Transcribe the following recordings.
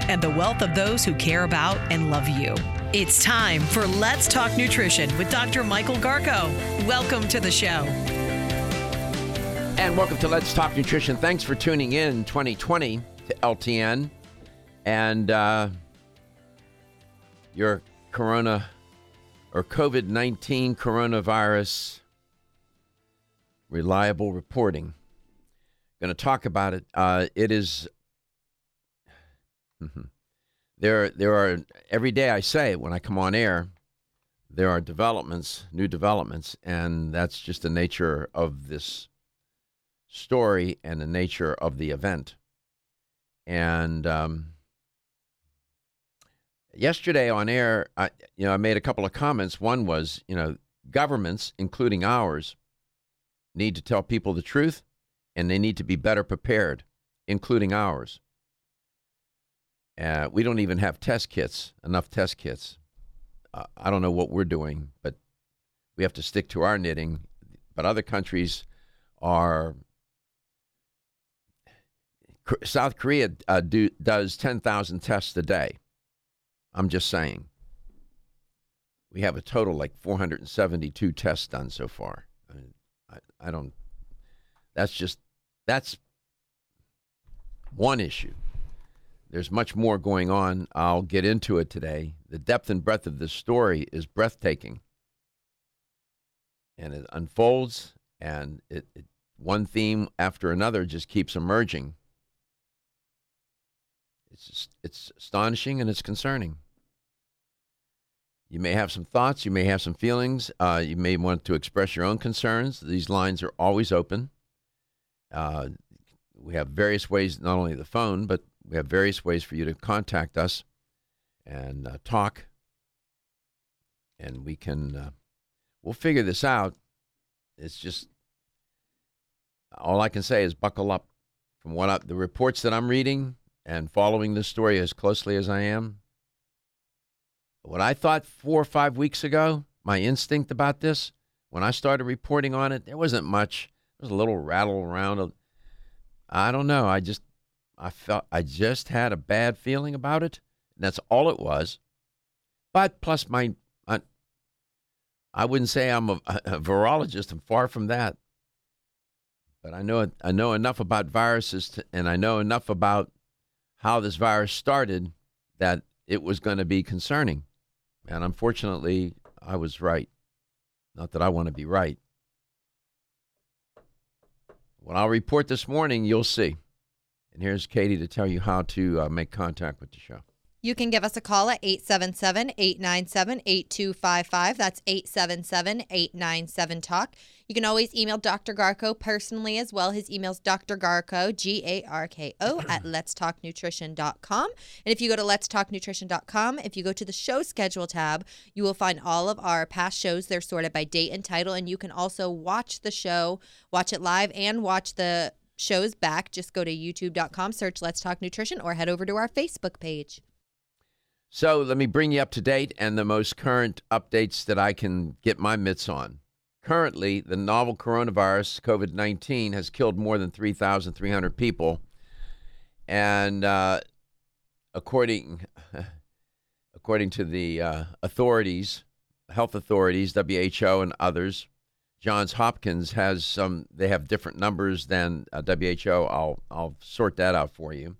And the wealth of those who care about and love you. It's time for Let's Talk Nutrition with Dr. Michael Garko. Welcome to the show. And welcome to Let's Talk Nutrition. Thanks for tuning in 2020 to LTN and uh, your corona or COVID 19 coronavirus reliable reporting. Going to talk about it. Uh, it is. There, there are every day I say when I come on air, there are developments, new developments, and that's just the nature of this story and the nature of the event. And um, yesterday on air, I, you know, I made a couple of comments. One was, you know, governments, including ours, need to tell people the truth, and they need to be better prepared, including ours. Uh, we don't even have test kits, enough test kits. Uh, I don't know what we're doing, but we have to stick to our knitting. But other countries are South Korea uh, do, does 10,000 tests a day. I'm just saying. We have a total like 472 tests done so far. I, mean, I, I don't, that's just, that's one issue. There's much more going on. I'll get into it today. The depth and breadth of this story is breathtaking. And it unfolds, and it, it one theme after another just keeps emerging. It's just, it's astonishing and it's concerning. You may have some thoughts, you may have some feelings, uh, you may want to express your own concerns. These lines are always open. Uh, we have various ways, not only the phone, but we have various ways for you to contact us and uh, talk. And we can, uh, we'll figure this out. It's just, all I can say is buckle up. From what I, the reports that I'm reading and following this story as closely as I am, what I thought four or five weeks ago, my instinct about this, when I started reporting on it, there wasn't much. There was a little rattle around. I don't know. I just, I felt, I just had a bad feeling about it. And that's all it was. But plus my, I, I wouldn't say I'm a, a virologist. I'm far from that. But I know, I know enough about viruses, to, and I know enough about how this virus started that it was going to be concerning. And unfortunately, I was right. Not that I want to be right. What I'll report this morning, you'll see. And here's Katie to tell you how to uh, make contact with the show. You can give us a call at 877 897 8255. That's 877 897 Talk. You can always email Dr. Garko personally as well. His email's Dr. Garko, G A R K O, at letstalknutrition.com. And if you go to letstalknutrition.com, if you go to the show schedule tab, you will find all of our past shows. They're sorted by date and title. And you can also watch the show, watch it live, and watch the shows back. Just go to youtube.com, search Let's Talk Nutrition, or head over to our Facebook page. So let me bring you up to date and the most current updates that I can get my mitts on. Currently, the novel coronavirus, COVID 19, has killed more than 3,300 people. And uh, according, according to the uh, authorities, health authorities, WHO and others, Johns Hopkins has some, they have different numbers than uh, WHO. I'll, I'll sort that out for you.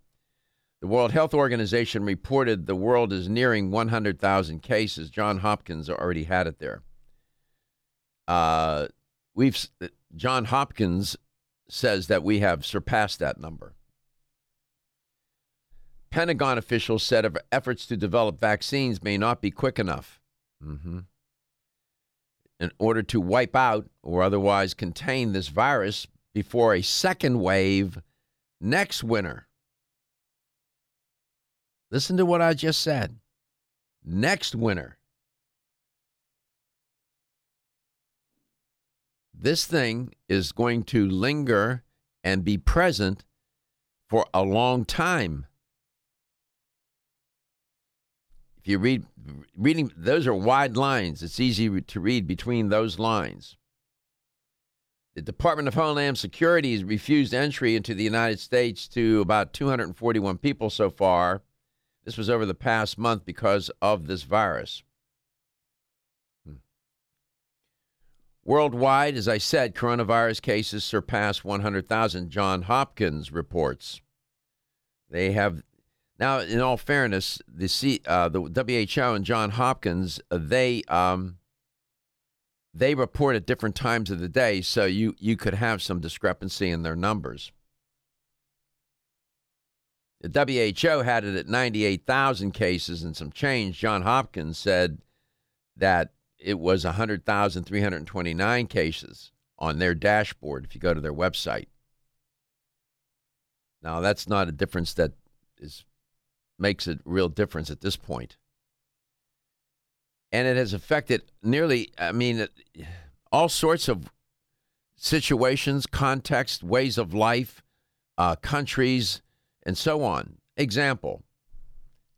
The World Health Organization reported the world is nearing 100,000 cases. John Hopkins already had it there. Uh, we've John Hopkins says that we have surpassed that number. Pentagon officials said efforts to develop vaccines may not be quick enough. Mm-hmm. In order to wipe out or otherwise contain this virus before a second wave next winter. Listen to what I just said. Next winter, this thing is going to linger and be present for a long time. If you read reading those are wide lines. It's easy to read between those lines. The Department of Homeland Security has refused entry into the United States to about 241 people so far. This was over the past month because of this virus. Hmm. Worldwide, as I said, coronavirus cases surpass 100,000. John Hopkins reports. They have now, in all fairness, the C, uh, the WHO and John Hopkins they um, they report at different times of the day, so you you could have some discrepancy in their numbers. The WHO had it at 98,000 cases and some change. John Hopkins said that it was 100,329 cases on their dashboard if you go to their website. Now, that's not a difference that is makes a real difference at this point. And it has affected nearly, I mean, all sorts of situations, context, ways of life, uh, countries, and so on. Example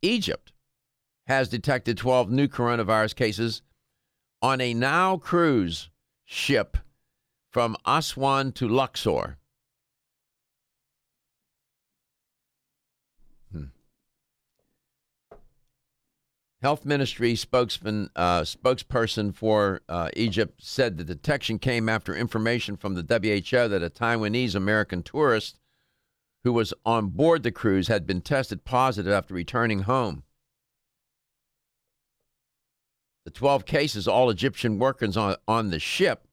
Egypt has detected 12 new coronavirus cases on a Nile cruise ship from Aswan to Luxor. Health Ministry spokesman uh, spokesperson for uh, Egypt said the detection came after information from the WHO that a Taiwanese American tourist who was on board the cruise had been tested positive after returning home. The 12 cases, all Egyptian workers on, on the ship,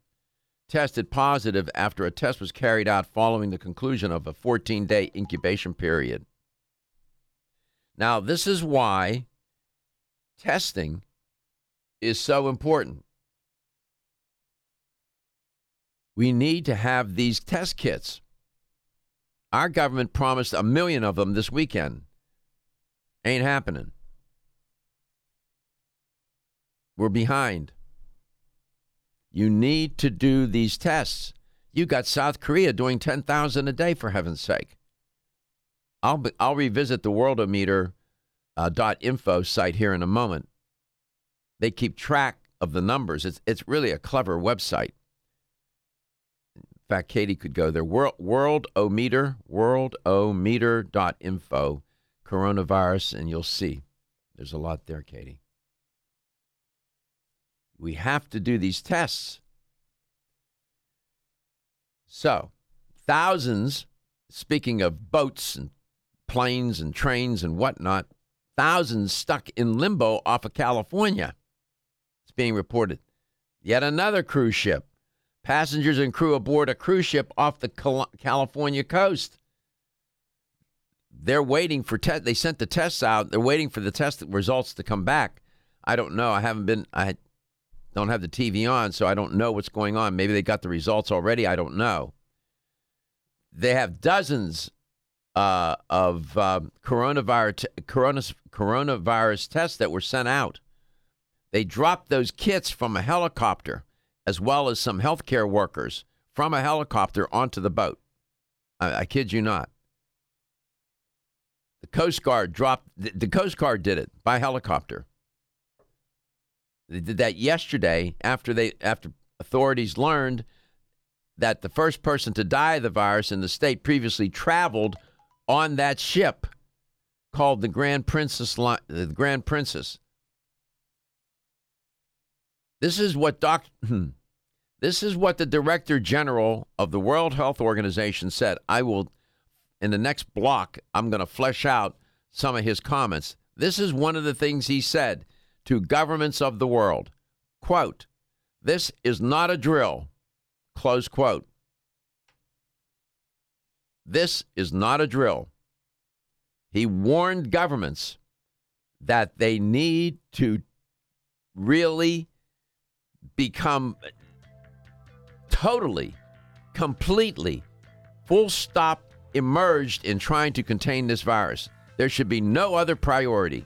tested positive after a test was carried out following the conclusion of a 14 day incubation period. Now, this is why testing is so important. We need to have these test kits. Our government promised a million of them this weekend. Ain't happening. We're behind. You need to do these tests. You got South Korea doing 10,000 a day for heaven's sake. I'll be, I'll revisit the Worldometer uh, .info site here in a moment. They keep track of the numbers. It's it's really a clever website. In fact, Katie could go there. World Worldometer Worldometer.info coronavirus, and you'll see there's a lot there, Katie. We have to do these tests. So, thousands, speaking of boats and planes and trains and whatnot, thousands stuck in limbo off of California. It's being reported. Yet another cruise ship. Passengers and crew aboard a cruise ship off the California coast. They're waiting for test. They sent the tests out. They're waiting for the test results to come back. I don't know. I haven't been. I don't have the TV on, so I don't know what's going on. Maybe they got the results already. I don't know. They have dozens uh, of um, coronavirus, corona, coronavirus tests that were sent out. They dropped those kits from a helicopter, as well as some healthcare workers from a helicopter onto the boat. I, I kid you not. The Coast Guard dropped, the, the Coast Guard did it by helicopter. They did that yesterday after they after authorities learned that the first person to die of the virus in the state previously traveled on that ship called the Grand Princess. The Grand Princess. This is what doc. Hmm, this is what the Director General of the World Health Organization said. I will, in the next block, I'm going to flesh out some of his comments. This is one of the things he said to governments of the world. Quote, this is not a drill. Close quote. This is not a drill. He warned governments that they need to really become totally, completely, full stop immersed in trying to contain this virus. There should be no other priority.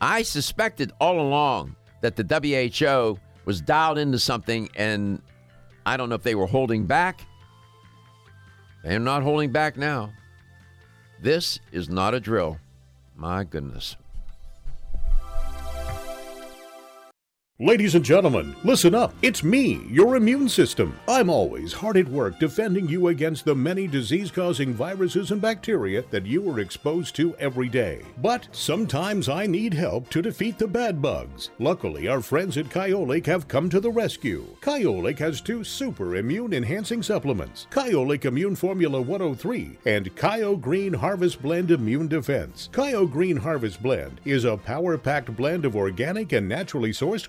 I suspected all along that the WHO was dialed into something, and I don't know if they were holding back. They're not holding back now. This is not a drill. My goodness. Ladies and gentlemen, listen up. It's me, your immune system. I'm always hard at work defending you against the many disease causing viruses and bacteria that you are exposed to every day. But sometimes I need help to defeat the bad bugs. Luckily, our friends at Kyolic have come to the rescue. Kyolic has two super immune enhancing supplements Kyolic Immune Formula 103 and Kyo Green Harvest Blend Immune Defense. Kyo Green Harvest Blend is a power packed blend of organic and naturally sourced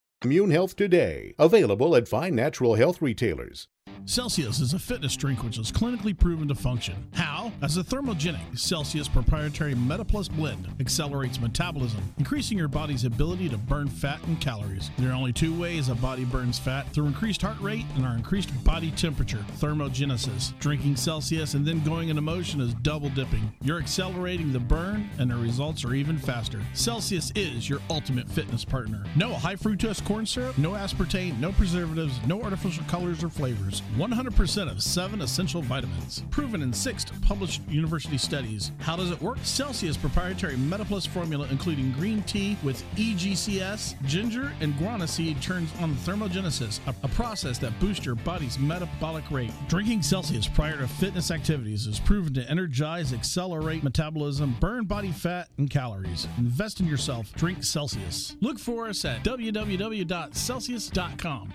Immune Health Today, available at fine natural health retailers. Celsius is a fitness drink which is clinically proven to function. How? As a thermogenic, Celsius proprietary MetaPlus blend accelerates metabolism, increasing your body's ability to burn fat and calories. There are only two ways a body burns fat through increased heart rate and our increased body temperature, thermogenesis. Drinking Celsius and then going into motion is double dipping. You're accelerating the burn, and the results are even faster. Celsius is your ultimate fitness partner. No high fructose corn syrup, no aspartame, no preservatives, no artificial colors or flavors. 100% of seven essential vitamins. Proven in six published university studies. How does it work? Celsius proprietary MetaPlus formula, including green tea with EGCG, ginger, and guarana seed, turns on thermogenesis, a, a process that boosts your body's metabolic rate. Drinking Celsius prior to fitness activities is proven to energize, accelerate metabolism, burn body fat and calories. Invest in yourself. Drink Celsius. Look for us at www.celsius.com.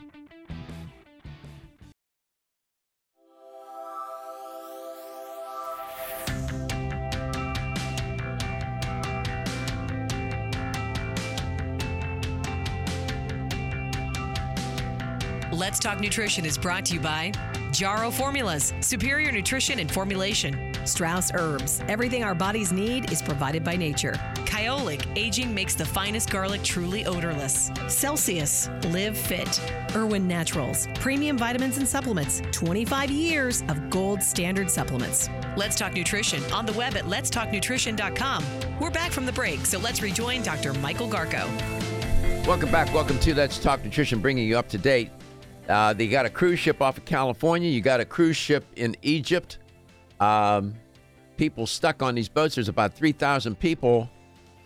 Talk Nutrition is brought to you by Jarrow Formulas, superior nutrition and formulation. Strauss Herbs, everything our bodies need is provided by nature. Kyolic, aging makes the finest garlic truly odorless. Celsius, live fit. Irwin Naturals, premium vitamins and supplements, 25 years of gold standard supplements. Let's Talk Nutrition on the web at letstalknutrition.com. We're back from the break, so let's rejoin Dr. Michael Garko. Welcome back. Welcome to Let's Talk Nutrition, bringing you up to date. Uh, they got a cruise ship off of California. You got a cruise ship in Egypt. Um, people stuck on these boats. There's about 3,000 people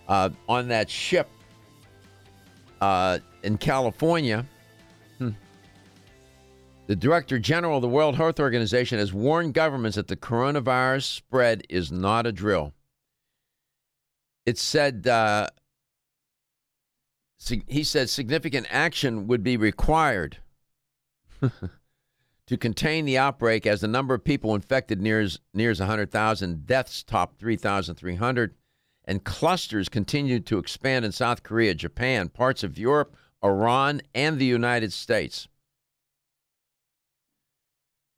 uh, on that ship uh, in California. Hmm. The Director General of the World Health Organization has warned governments that the coronavirus spread is not a drill. It said, uh, he said significant action would be required to contain the outbreak as the number of people infected nears nears 100,000, deaths top 3,300, and clusters continue to expand in South Korea, Japan, parts of Europe, Iran, and the United States.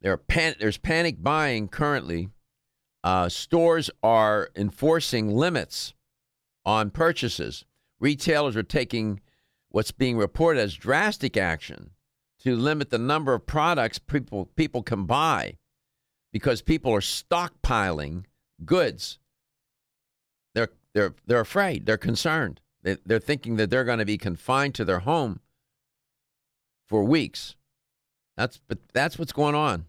There are pan- there's panic buying currently. Uh, stores are enforcing limits on purchases. Retailers are taking what's being reported as drastic action to limit the number of products people people can buy because people are stockpiling goods. They're they're they're afraid. They're concerned. They, they're thinking that they're going to be confined to their home for weeks. That's but that's what's going on.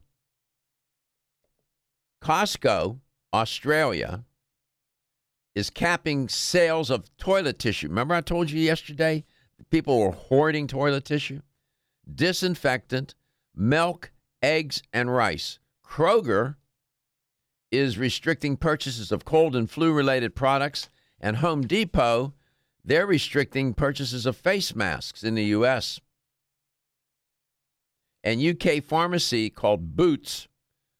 Costco, Australia, is capping sales of toilet tissue. Remember, I told you yesterday people were hoarding toilet tissue? Disinfectant, milk, eggs, and rice. Kroger is restricting purchases of cold and flu related products, and Home Depot, they're restricting purchases of face masks in the U.S. And UK pharmacy called Boots,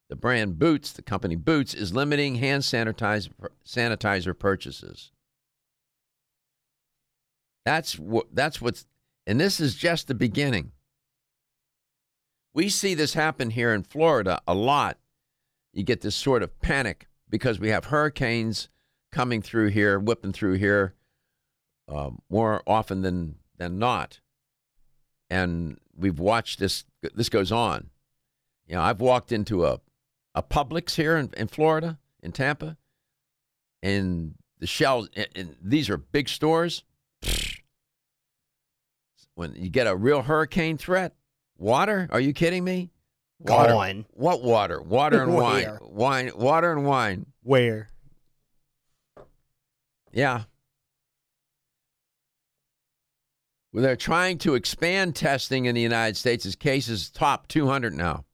the brand Boots, the company Boots, is limiting hand sanitizer, sanitizer purchases. That's what that's what's and this is just the beginning. We see this happen here in Florida a lot. You get this sort of panic because we have hurricanes coming through here, whipping through here uh, more often than than not, and we've watched this. This goes on. You know, I've walked into a a Publix here in, in Florida, in Tampa, and the shelves. And, and these are big stores. When you get a real hurricane threat, water? Are you kidding me? Water. Gone. What water? Water and wine. Wine. Water and wine. Where? Yeah. Well, they're trying to expand testing in the United States as cases top 200 now.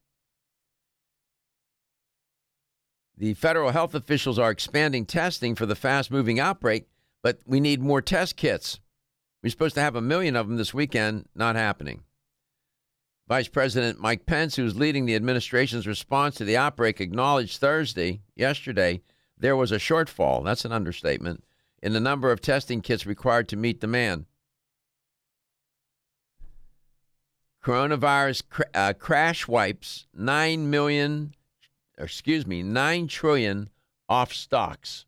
The federal health officials are expanding testing for the fast moving outbreak, but we need more test kits. We're supposed to have a million of them this weekend, not happening. Vice President Mike Pence, who's leading the administration's response to the outbreak, acknowledged Thursday, yesterday, there was a shortfall. That's an understatement in the number of testing kits required to meet demand. Coronavirus cr- uh, crash wipes 9 million, excuse me, 9 trillion off stocks.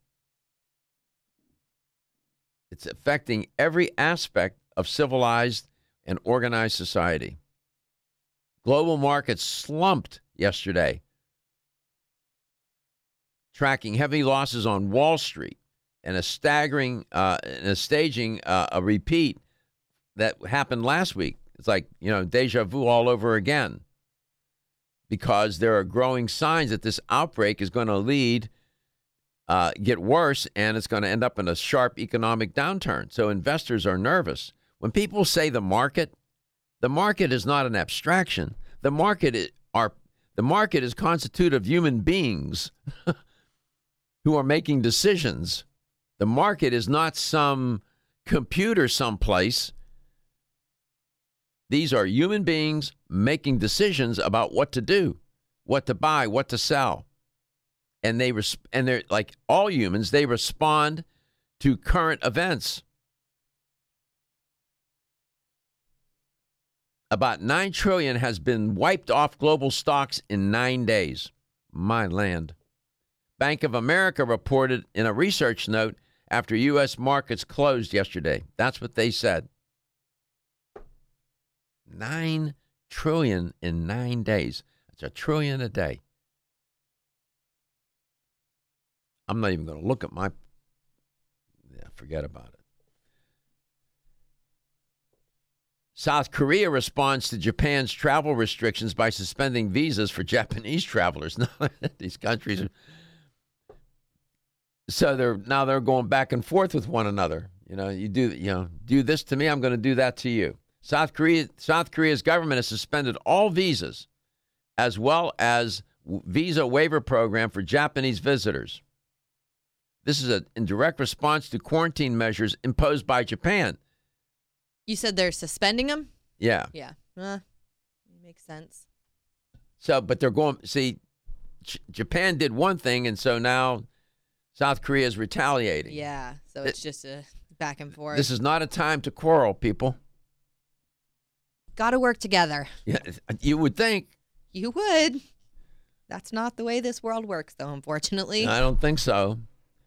It's affecting every aspect of civilized and organized society. Global markets slumped yesterday, tracking heavy losses on Wall Street and a staggering uh, and a staging uh, a repeat that happened last week. It's like you know deja vu all over again, because there are growing signs that this outbreak is going to lead uh, get worse, and it's going to end up in a sharp economic downturn. So investors are nervous when people say the market. The market is not an abstraction. The market is, are the market is constituted of human beings who are making decisions. The market is not some computer someplace. These are human beings making decisions about what to do, what to buy, what to sell. And they res- and they're like all humans, they respond to current events. About 9 trillion has been wiped off global stocks in 9 days. My land. Bank of America reported in a research note after US markets closed yesterday. That's what they said. 9 trillion in 9 days. That's a trillion a day. I'm not even going to look at my Yeah, forget about it. South Korea responds to Japan's travel restrictions by suspending visas for Japanese travelers. These countries are so they're now they're going back and forth with one another. You know, you do you know do this to me, I'm going to do that to you. South Korea South Korea's government has suspended all visas, as well as visa waiver program for Japanese visitors. This is a, in direct response to quarantine measures imposed by Japan. You said they're suspending them? Yeah. Yeah. Uh, makes sense. So, but they're going. See, J- Japan did one thing, and so now South Korea is retaliating. Yeah. So it's just a back and forth. This is not a time to quarrel, people. Got to work together. Yeah, you would think. You would. That's not the way this world works, though, unfortunately. I don't think so.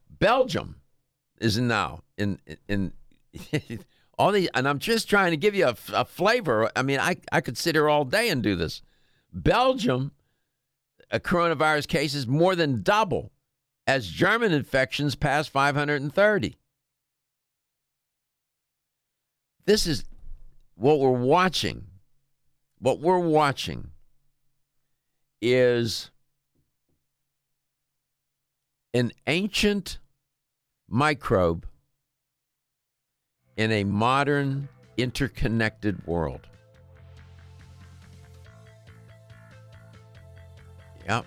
Belgium is now in in all these, and I'm just trying to give you a, a flavor. I mean, I I could sit here all day and do this. Belgium, a coronavirus cases more than double as German infections pass 530. This is what we're watching. What we're watching is an ancient microbe in a modern, interconnected world. Yep.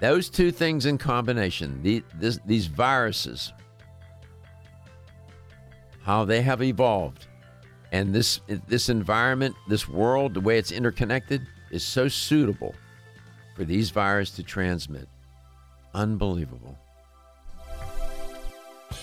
Those two things in combination, the, this, these viruses, how they have evolved, and this this environment, this world, the way it's interconnected, is so suitable for these viruses to transmit. Unbelievable.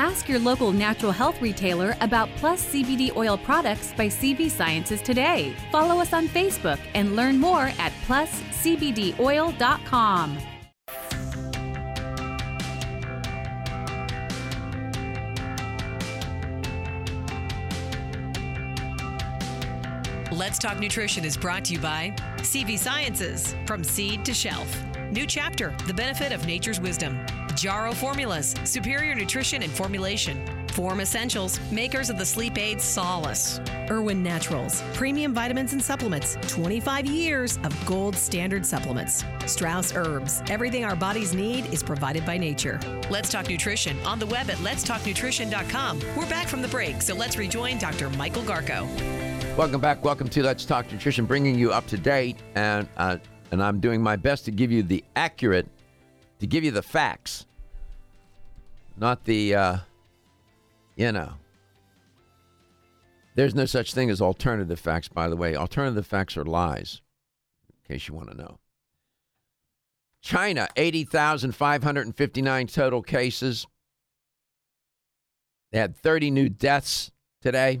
Ask your local natural health retailer about Plus CBD oil products by CV Sciences today. Follow us on Facebook and learn more at pluscbdoil.com. Let's Talk Nutrition is brought to you by CV Sciences, from seed to shelf. New chapter The Benefit of Nature's Wisdom. Jarrow Formulas, superior nutrition and formulation. Form Essentials, makers of the sleep aid Solace. Irwin Naturals, premium vitamins and supplements. 25 years of gold standard supplements. Strauss Herbs, everything our bodies need is provided by nature. Let's Talk Nutrition on the web at letstalknutrition.com. We're back from the break, so let's rejoin Dr. Michael Garko. Welcome back. Welcome to Let's Talk Nutrition, bringing you up to date, and uh, and I'm doing my best to give you the accurate, to give you the facts, not the, uh, you know. There's no such thing as alternative facts, by the way. Alternative facts are lies, in case you want to know. China, 80,559 total cases. They had 30 new deaths today.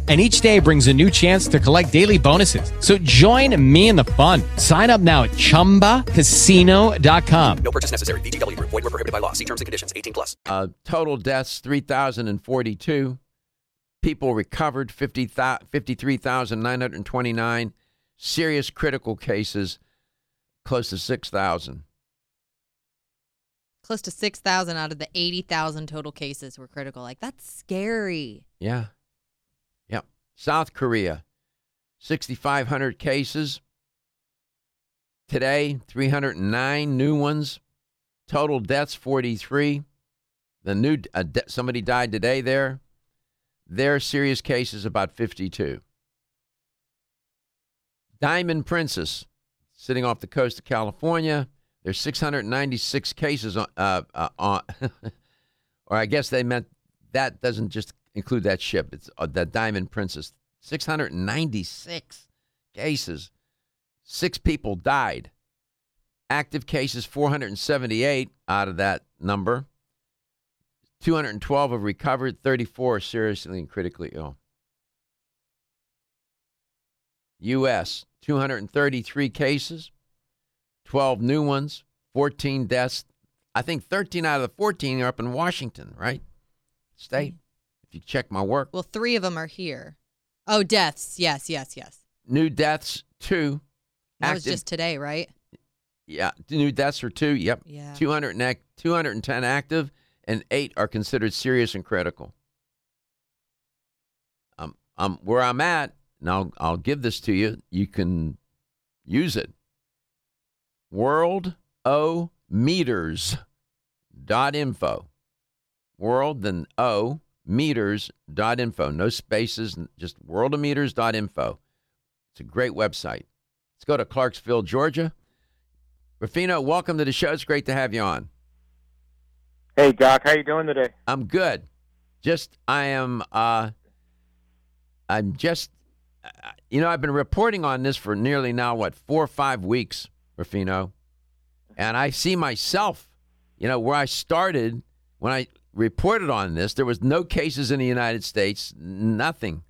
And each day brings a new chance to collect daily bonuses. So join me in the fun. Sign up now at chumbacasino.com. No purchase necessary. VGW Group. Void were prohibited by law. See terms and conditions. 18 plus. Uh, total deaths 3,042. People recovered 50, 53,929. Serious critical cases close to 6,000. Close to 6,000 out of the 80,000 total cases were critical. Like, that's scary. Yeah. South Korea 6,500 cases. Today, 309 new ones. Total deaths 43. The new uh, de- somebody died today there. Their serious cases about 52. Diamond Princess, sitting off the coast of California. There's 696 cases on, uh, uh, on or I guess they meant that doesn't just include that ship. It's uh, the Diamond Princess. 696 cases. Six people died. Active cases 478 out of that number. 212 have recovered, 34 are seriously and critically ill. U.S., 233 cases, 12 new ones, 14 deaths. I think 13 out of the 14 are up in Washington, right? State. If you check my work. Well, three of them are here. Oh, deaths. Yes, yes, yes. New deaths, two. That was just today, right? Yeah, new deaths are two. Yep. Yeah. 200 and, ac- 210 active, and eight are considered serious and critical. Um, um, where I'm at, and I'll, I'll give this to you. You can use it. World O meters dot info. World then O worldometers.info. No spaces, just worldometers.info. It's a great website. Let's go to Clarksville, Georgia. Rafino, welcome to the show. It's great to have you on. Hey Doc, how you doing today? I'm good. Just I am uh I'm just uh, you know, I've been reporting on this for nearly now what, 4 or 5 weeks, Rafino. And I see myself, you know, where I started when I reported on this, there was no cases in the United States, nothing.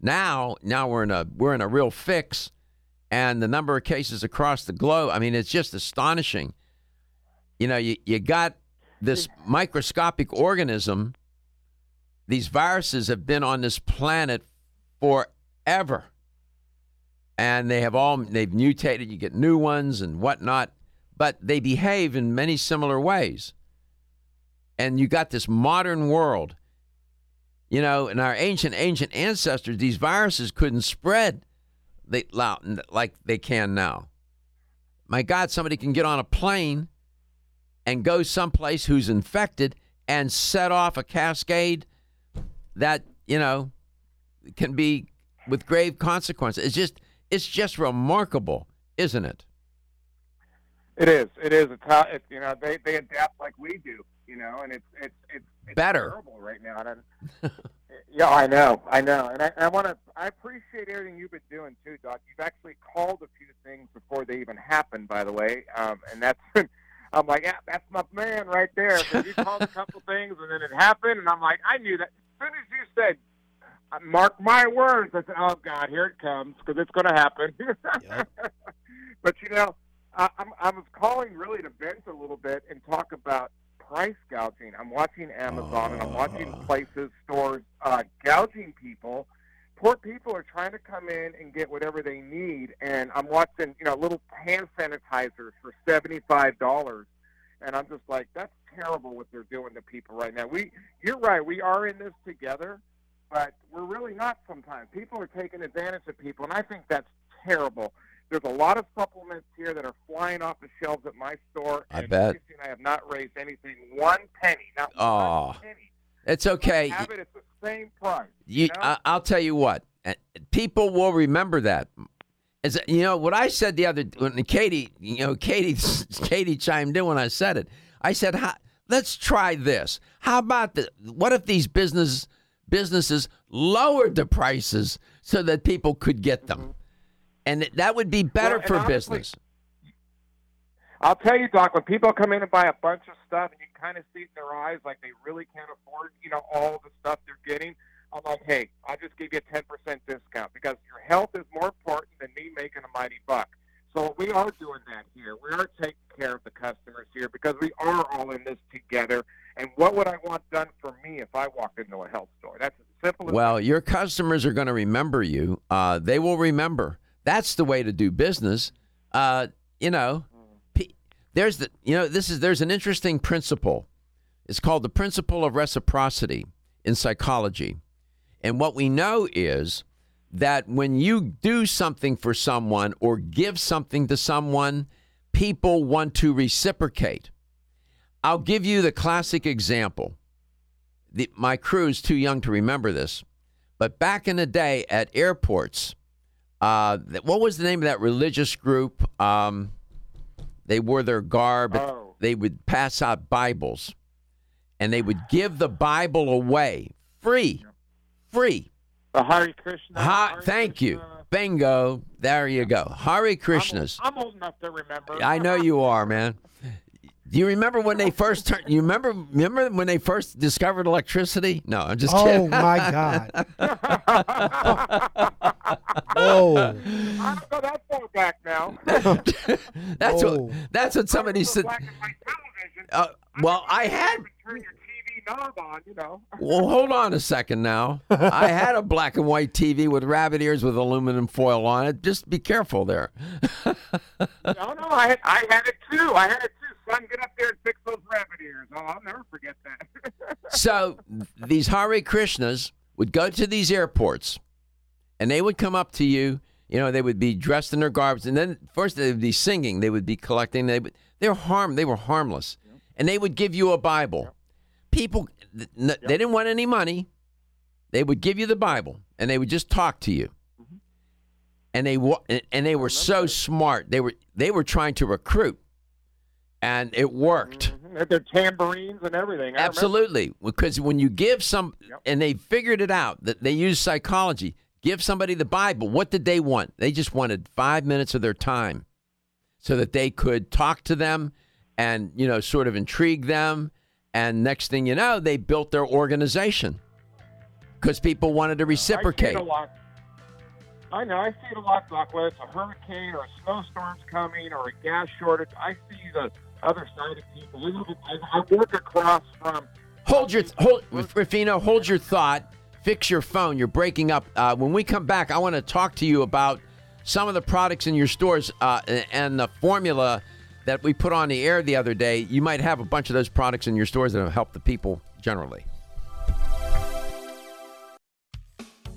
Now, now we're in a we're in a real fix and the number of cases across the globe, I mean, it's just astonishing. You know, you, you got this microscopic organism. These viruses have been on this planet forever. And they have all they've mutated, you get new ones and whatnot, but they behave in many similar ways. And you got this modern world. You know, in our ancient, ancient ancestors, these viruses couldn't spread they like they can now. My God, somebody can get on a plane and go someplace who's infected and set off a cascade that you know can be with grave consequences. It's just it's just remarkable, isn't it? It is. It is. It's how it's, you know they, they adapt like we do. You know, and it's it's it's, it's better terrible right now. yeah, I know, I know, and I, I want to. I appreciate everything you've been doing too, Doc. You've actually called a few things before they even happened, by the way, um, and that's. I'm like, yeah, that's my man right there. But you called a couple things, and then it happened, and I'm like, I knew that. As soon as you said, uh, "Mark my words," I said, "Oh God, here it comes," because it's going to happen. yep. But you know, I, I'm, I was calling really to vent a little bit and talk about price gouging. I'm watching Amazon and I'm watching places, stores uh, gouging people. Poor people are trying to come in and get whatever they need, and I'm watching, you know, little hand sanitizers for seventy-five dollars, and I'm just like, that's terrible what they're doing to people right now. We, you're right, we are in this together, but we're really not. Sometimes people are taking advantage of people, and I think that's terrible. There's a lot of supplements here that are flying off the shelves at my store. I and bet. I have not raised anything one penny. Not oh, one penny. It's okay. Have it at the same price. You, you know? I, I'll tell you what. uh, People will remember that. As you know, what I said the other when Katie, you know, Katie, Katie chimed in when I said it. I said, "Let's try this. How about the? What if these business businesses lowered the prices so that people could get them?" Mm-hmm. And that would be better Well, for honestly, business. I'll tell you, Doc, when people come in and buy a bunch of stuff and you kind of see it in their eyes like they really can't afford, you know, all the stuff they're getting, I'm like, hey, I'll just give you a 10% discount because your health is more important than me making a mighty buck. So we are doing that here. We are taking care of the customers here because we are all in this together. And what would I want done for me if I walked into a health store? That's as simple as Well, your customers are going to remember you. Uh, they will remember. That's the way to do business. Uh, you know, there's the you know this is there's an interesting principle. It's called the principle of reciprocity in psychology, and what we know is that when you do something for someone or give something to someone, people want to reciprocate. I'll give you the classic example. The, my crew's too young to remember this, but back in the day at airports, uh, what was the name of that religious group? Um, they wore their garb. Oh. They would pass out Bibles, and they would give the Bible away free, free. the Hare Krishna. Ha, Hare thank you. Bingo. There you go. Hare Krishnas. I'm old enough to remember. I know you are, man. Do you remember when they first turned? You remember? Remember when they first discovered electricity? No, I'm just Oh kidding. Oh my God! Whoa! I don't go that far back now. that's Whoa. what. That's what somebody said. Black and white television. Uh, well, I had. Turn your TV knob on, you know. Well, hold on a second now. I had a black and white TV with rabbit ears with aluminum foil on it. Just be careful there. no, no, I had, I had it too. I had it too. Son, get up there and fix those rabbit ears. Oh, I'll never forget that. So these Hare Krishnas would go to these airports, and they would come up to you. You know, they would be dressed in their garbs, and then first they would be singing. They would be collecting. They would, they were harm. They were harmless, and they would give you a Bible. People, th- n- they didn't want any money. They would give you the Bible and they would just talk to you. Mm-hmm. And they wa- and they were so smart. They were they were trying to recruit, and it worked. Mhm. Their tambourines and everything. I remember. Absolutely, because when you give some, and they figured it out that they use psychology. Give somebody the Bible. What did they want? They just wanted five minutes of their time, so that they could talk to them, and you know, sort of intrigue them. And next thing you know, they built their organization because people wanted to reciprocate. it a lot. I know. I see it a lot, Doc. Whether it's a hurricane or a snowstorm's coming or a gas shortage, I see the other side of people. I, live- I I work across from. Hold your hold, Rufino. Hold your thought. Fix your phone. You're breaking up. Uh, when we come back, I want to talk to you about some of the products in your stores uh, and the formula that we put on the air the other day. You might have a bunch of those products in your stores that will help the people generally.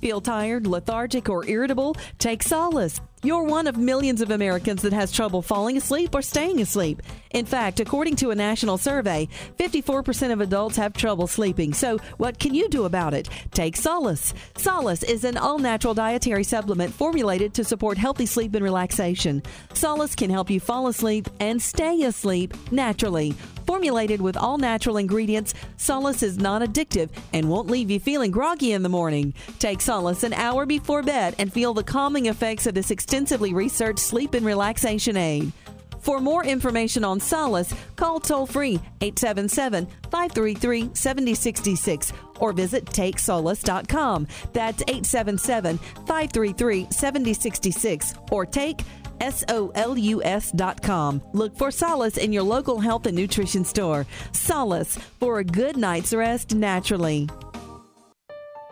Feel tired, lethargic, or irritable? Take solace. You're one of millions of Americans that has trouble falling asleep or staying asleep. In fact, according to a national survey, 54% of adults have trouble sleeping. So, what can you do about it? Take Solace. Solace is an all natural dietary supplement formulated to support healthy sleep and relaxation. Solace can help you fall asleep and stay asleep naturally. Formulated with all natural ingredients, Solace is non addictive and won't leave you feeling groggy in the morning. Take Solace an hour before bed and feel the calming effects of this extensively researched sleep and relaxation aid. For more information on Solace, call toll free 877 533 7066 or visit takesolace.com. That's 877 533 7066 or take S-O-L-U-S.com. Look for Solace in your local health and nutrition store. Solace for a good night's rest naturally.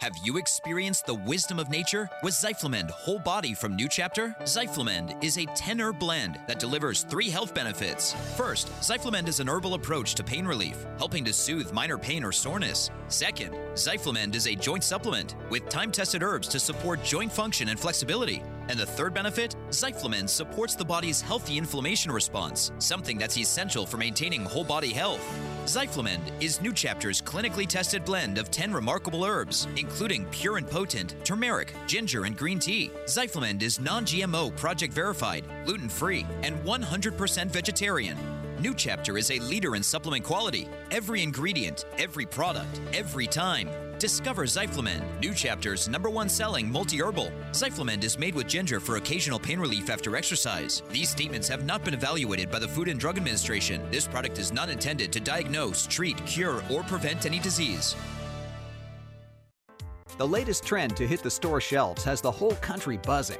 Have you experienced the wisdom of nature with Zyflamend Whole Body from New Chapter? Zyflamend is a 10 herb blend that delivers three health benefits. First, Zyflamend is an herbal approach to pain relief, helping to soothe minor pain or soreness. Second, Zyflamend is a joint supplement with time tested herbs to support joint function and flexibility. And the third benefit, Zyflamend supports the body's healthy inflammation response, something that's essential for maintaining whole body health. Zyflamend is New Chapter's clinically tested blend of 10 remarkable herbs, including pure and potent turmeric, ginger, and green tea. Zyflamend is non GMO, project verified, gluten free, and 100% vegetarian. New Chapter is a leader in supplement quality. Every ingredient, every product, every time. Discover Zyflamend, New Chapter's number one selling multi herbal. Zyflamend is made with ginger for occasional pain relief after exercise. These statements have not been evaluated by the Food and Drug Administration. This product is not intended to diagnose, treat, cure, or prevent any disease. The latest trend to hit the store shelves has the whole country buzzing.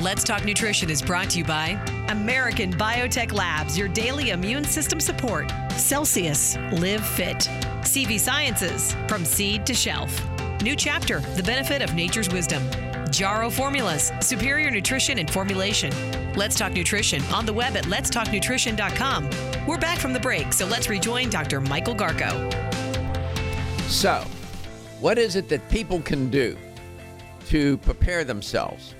Let's Talk Nutrition is brought to you by American Biotech Labs, your daily immune system support. Celsius, live fit. CV Sciences, from seed to shelf. New chapter, the benefit of nature's wisdom. Jarrow Formulas, superior nutrition and formulation. Let's Talk Nutrition on the web at letstalknutrition.com. We're back from the break, so let's rejoin Dr. Michael Garko. So, what is it that people can do to prepare themselves?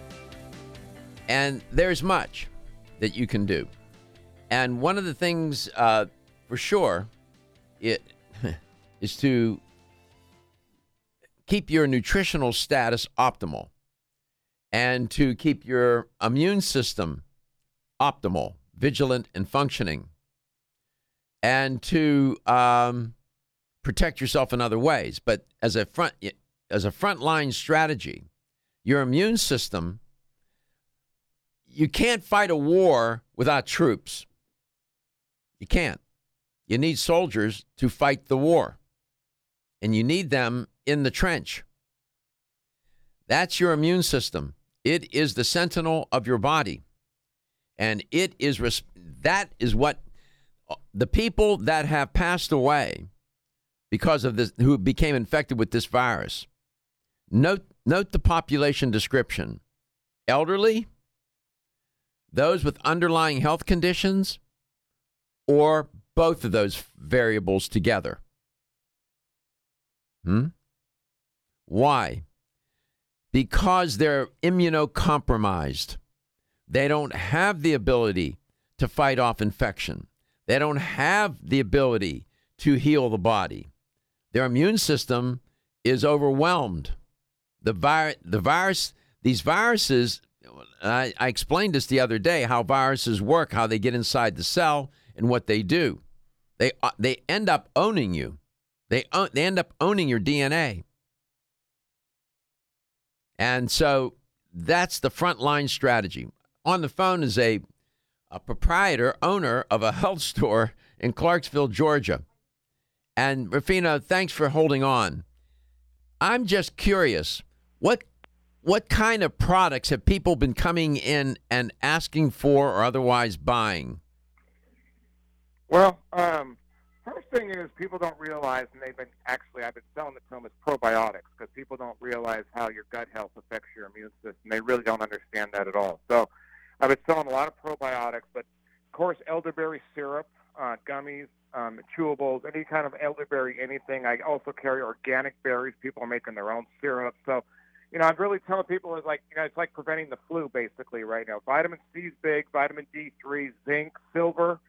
And there's much that you can do. And one of the things, uh, for sure, it is to keep your nutritional status optimal and to keep your immune system optimal, vigilant, and functioning, and to um, protect yourself in other ways. But as a front as a frontline strategy, your immune system you can't fight a war without troops. You can't. You need soldiers to fight the war, and you need them in the trench. That's your immune system. It is the sentinel of your body. And it is res- that is what uh, the people that have passed away because of this who became infected with this virus. Note note the population description. Elderly, those with underlying health conditions, or both of those variables together. Hmm? Why? Because they're immunocompromised. They don't have the ability to fight off infection. They don't have the ability to heal the body. Their immune system is overwhelmed. The, vi- the virus, these viruses, I, I explained this the other day how viruses work, how they get inside the cell, and what they do. They, uh, they end up owning you. They, own, they end up owning your DNA. And so that's the frontline strategy. On the phone is a, a proprietor, owner of a health store in Clarksville, Georgia. And Rafina, thanks for holding on. I'm just curious, what what kind of products have people been coming in and asking for or otherwise buying? Well, um, first thing is people don't realize, and they've been actually I've been selling it to as probiotics because people don't realize how your gut health affects your immune system. They really don't understand that at all. So I've been selling a lot of probiotics, but of course elderberry syrup, uh, gummies, um, chewables, any kind of elderberry anything. I also carry organic berries. People are making their own syrup. So you know, I'm really telling people is like, you know, it's like preventing the flu basically right now. Vitamin C is big, vitamin D3, zinc, silver,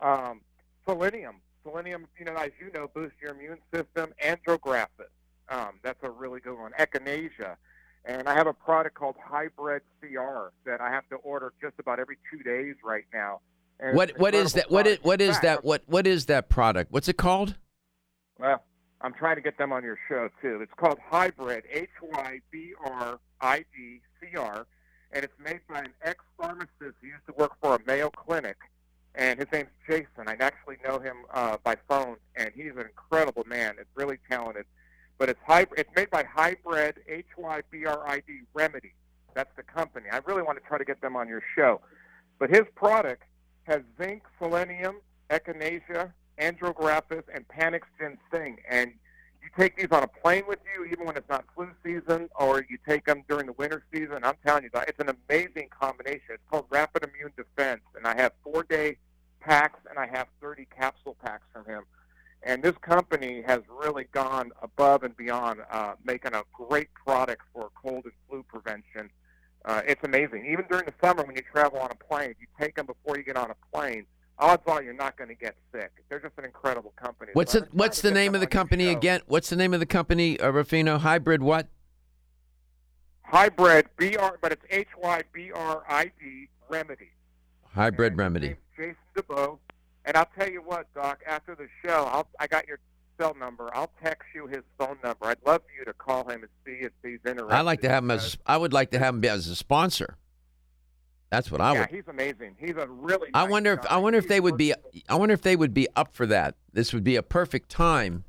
um, selenium. Selenium, you know, as you know, boosts your immune system. Andrographis, um, that's a really good one. Echinacea. And I have a product called Hybrid CR that I have to order just about every two days right now. And what what is that? What is what is that? What what is that product? What's it called? Well, I'm trying to get them on your show too. It's called Hybrid, H Y B R I D C R, and it's made by an ex pharmacist who used to work for a Mayo Clinic, and his name's Jason. I actually know him uh, by phone, and he's an incredible man. It's really talented. But it's hybrid. It's made by Hybrid, H Y B R I D Remedy. That's the company. I really want to try to get them on your show. But his product has zinc, selenium, echinacea, andrographis, and panax ginseng. And you take these on a plane with you, even when it's not flu season, or you take them during the winter season. I'm telling you, it's an amazing combination. It's called Rapid Immune Defense, and I have four-day packs and I have 30 capsule packs from him. And this company has really gone above and beyond, uh, making a great product for cold and flu prevention. Uh, it's amazing. Even during the summer, when you travel on a plane, you take them before you get on a plane odds are you're not going to get sick. They're just an incredible company. What's it? What's the name of the company again? What's the name of the company? Uh, Rafino Hybrid what? Hybrid BR, but it's H Y B R I D Remedy. Hybrid Remedy. Jason DeBow, and I'll tell you what, Doc. After the show, I'll, I got your cell number. I'll text you his phone number. I'd love for you to call him and see if he's interested. I'd like to have him as. I would like to have him be as a sponsor. That's what I yeah, would. he's amazing. He's a really. I nice wonder if guy. I wonder if they would be. I wonder if they would be up for that. This would be a perfect time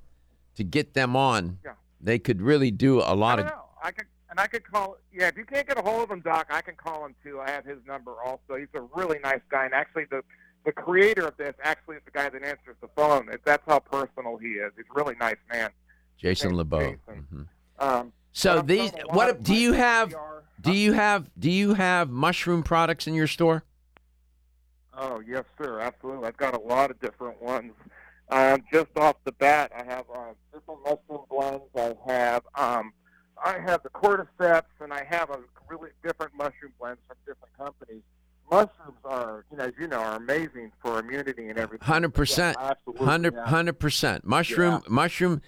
to get them on. Yeah. They could really do a lot I of. know. I could, and I could call. Yeah, if you can't get a hold of him, Doc, I can call him too. I have his number also. He's a really nice guy, and actually, the the creator of this actually is the guy that answers the phone. That's how personal he is. He's a really nice man. Jason LeBeau. Jason. Um, So these, selling a lot what do you have? PR. Do you have? Do you have mushroom products in your store? Oh yes, sir. Absolutely. I've got a lot of different ones. Um, just off the bat, I have uh, different mushroom blends. I have um, I have the cordyceps, and I have a really different mushroom blends from different companies. Mushrooms are, you know, as you know, are amazing for immunity and everything. Hundred percent. Absolutely, Hundred percent. Mushroom. Mushroom.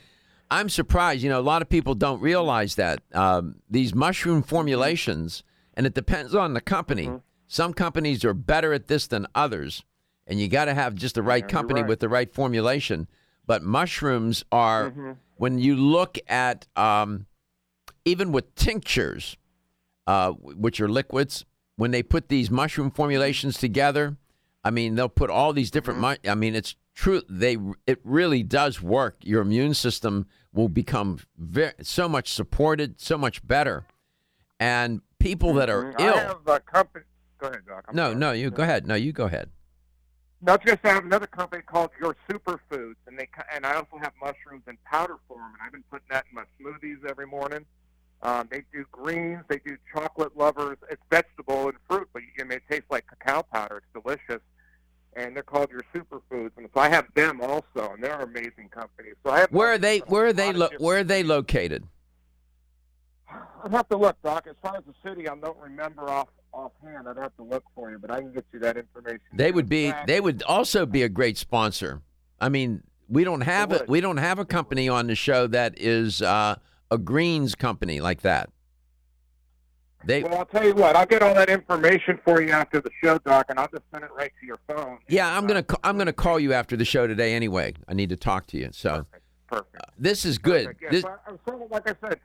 I'm surprised. You know, a lot of people don't realize that um, these mushroom formulations, and it depends on the company. Mm-hmm. Some companies are better at this than others, and you got to have just the right you're company right. with the right formulation. But mushrooms are, Mhm. when you look at um, even with tinctures, uh, which are liquids, when they put these mushroom formulations together, I mean, they'll put all these different. mu- I mean, it's true. They it really does work. Your immune system will become very, so much supported, so much better. And people that are Mhm. I ill. have a company. Go ahead, Doc. I'm No, sorry. no, you go ahead. No, you go ahead. No, I was going to say I have another company called Your Superfoods, and they and I also have mushrooms in powder form, and I've been putting that in my smoothies every morning. Um, they do greens, they do chocolate lovers. It's vegetable and fruit, but you, I mean, it tastes like cacao powder. It's delicious, and they're called Your Superfoods, and so I have them also, and they're amazing companies. So I have. Where are they? Where are they? Lo- where are they located? I'd have to look, Doc. As far as the city, I don't remember off offhand. I'd have to look for you, but I can get you that information. They would be. They would also be a great sponsor. I mean, we don't have it. would. We don't have a company on the show that is uh, a greens company like that. They. Well, I'll tell you what. I'll get all that information for you after the show, Doc, and I'll just send it right to your phone. Yeah, I'm gonna. I'm gonna call you after the show today. Anyway, I need to talk to you. So. Perfect. uh, this is good. Perfect. Yeah, This- so I- I'm selling, like I said,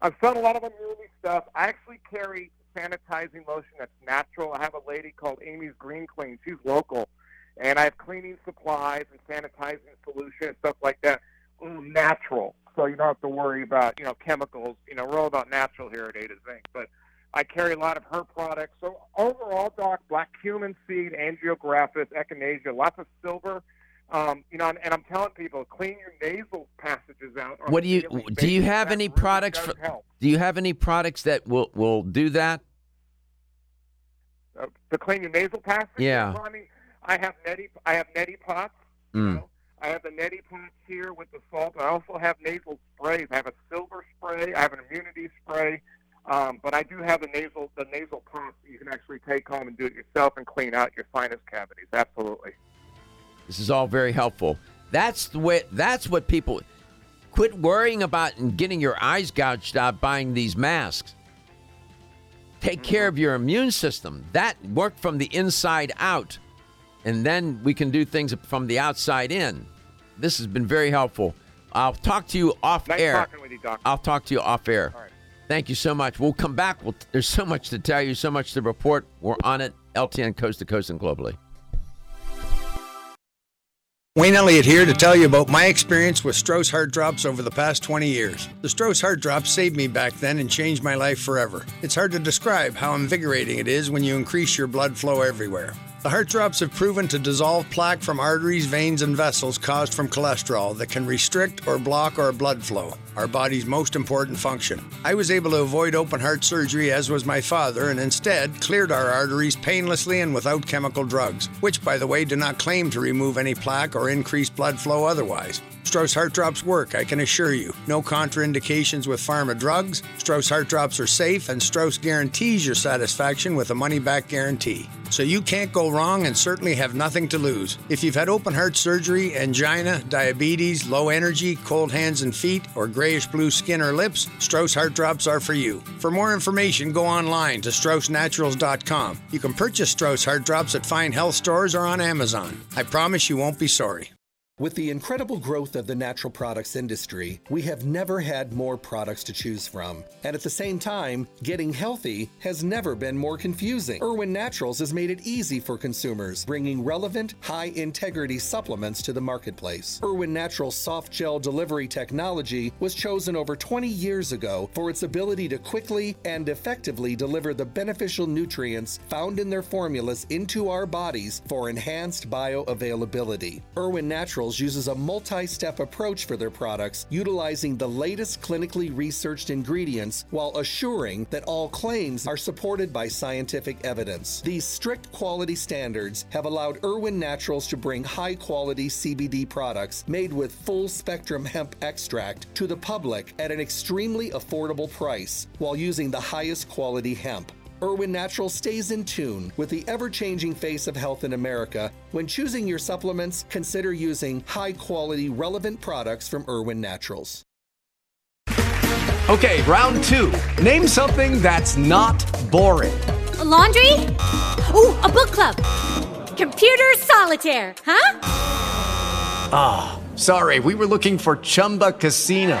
I've sold a lot of immunity stuff. I actually carry sanitizing lotion that's natural. I have a lady called Amy's Green Clean. She's local, and I have cleaning supplies and sanitizing solution and stuff like that. All natural, so you don't have to worry about you know chemicals. You know, we're all about natural here at A to Zinc, but. I carry a lot of her products. So overall, Doc, black cumin seed, andrographis, echinacea, lots of silver. Um, you know, and, and I'm telling people, clean your nasal passages out. What do you do? You have any really products? For, do you have any products that will will do that? Uh, to clean your nasal passages? Yeah. Well, I mean, I have neti, I have neti pots. Mm. I have the neti pots here with the salt. I also have nasal sprays. I have a silver spray. I have an immunity spray. Um, but I do have the nasal the nasal that you can actually take home and do it yourself and clean out your sinus cavities. Absolutely. This is all very helpful. That's the way. That's what people quit worrying about and getting your eyes gouged out buying these masks. Take care of your immune system. That work from the inside out, and then we can do things from the outside in. This has been very helpful. I'll talk to you off Nice air. talking with you, Doc. I'll talk to you off air. Thank you so much. We'll come back. We'll, there's so much to tell you, so much to report. We're on it. LTN coast to coast and globally. Wayne Elliott here to tell you about my experience with Strauss Heart Drops over the past 20 years. The Strauss Heart Drops saved me back then and changed my life forever. It's hard to describe how invigorating it is when you increase your blood flow everywhere. The heart drops have proven to dissolve plaque from arteries, veins, and vessels caused from cholesterol that can restrict or block our blood flow, our body's most important function. I was able to avoid open heart surgery, as was my father, and instead cleared our arteries painlessly and without chemical drugs, which, by the way, do not claim to remove any plaque or increase blood flow otherwise. Strauss Heart Drops work, I can assure you. No contraindications with pharma drugs. Strauss Heart Drops are safe, and Strauss guarantees your satisfaction with a money back guarantee. So you can't go wrong and certainly have nothing to lose. If you've had open heart surgery, angina, diabetes, low energy, cold hands and feet, or grayish blue skin or lips, Strauss Heart Drops are for you. For more information, go online to StraussNaturals.com. You can purchase Strauss Heart Drops at fine health stores or on Amazon. I promise you won't be sorry. With the incredible growth of the natural products industry, we have never had more products to choose from. And at the same time, getting healthy has never been more confusing. Irwin Naturals has made it easy for consumers, bringing relevant, high integrity supplements to the marketplace. Irwin Naturals soft gel delivery technology was chosen over 20 years ago for its ability to quickly and effectively deliver the beneficial nutrients found in their formulas into our bodies for enhanced bioavailability. Irwin Naturals uses a multi step approach for their products, utilizing the latest clinically researched ingredients while assuring that all claims are supported by scientific evidence. These strict quality standards have allowed Irwin Naturals to bring high quality CBD products made with full spectrum hemp extract to the public at an extremely affordable price while using the highest quality hemp. Irwin Natural stays in tune with the ever changing face of health in America. When choosing your supplements, consider using high quality, relevant products from Irwin Naturals. Okay, round two. Name something that's not boring. A laundry? Ooh, a book club. Computer solitaire, huh? Ah, oh, sorry, we were looking for Chumba Casino.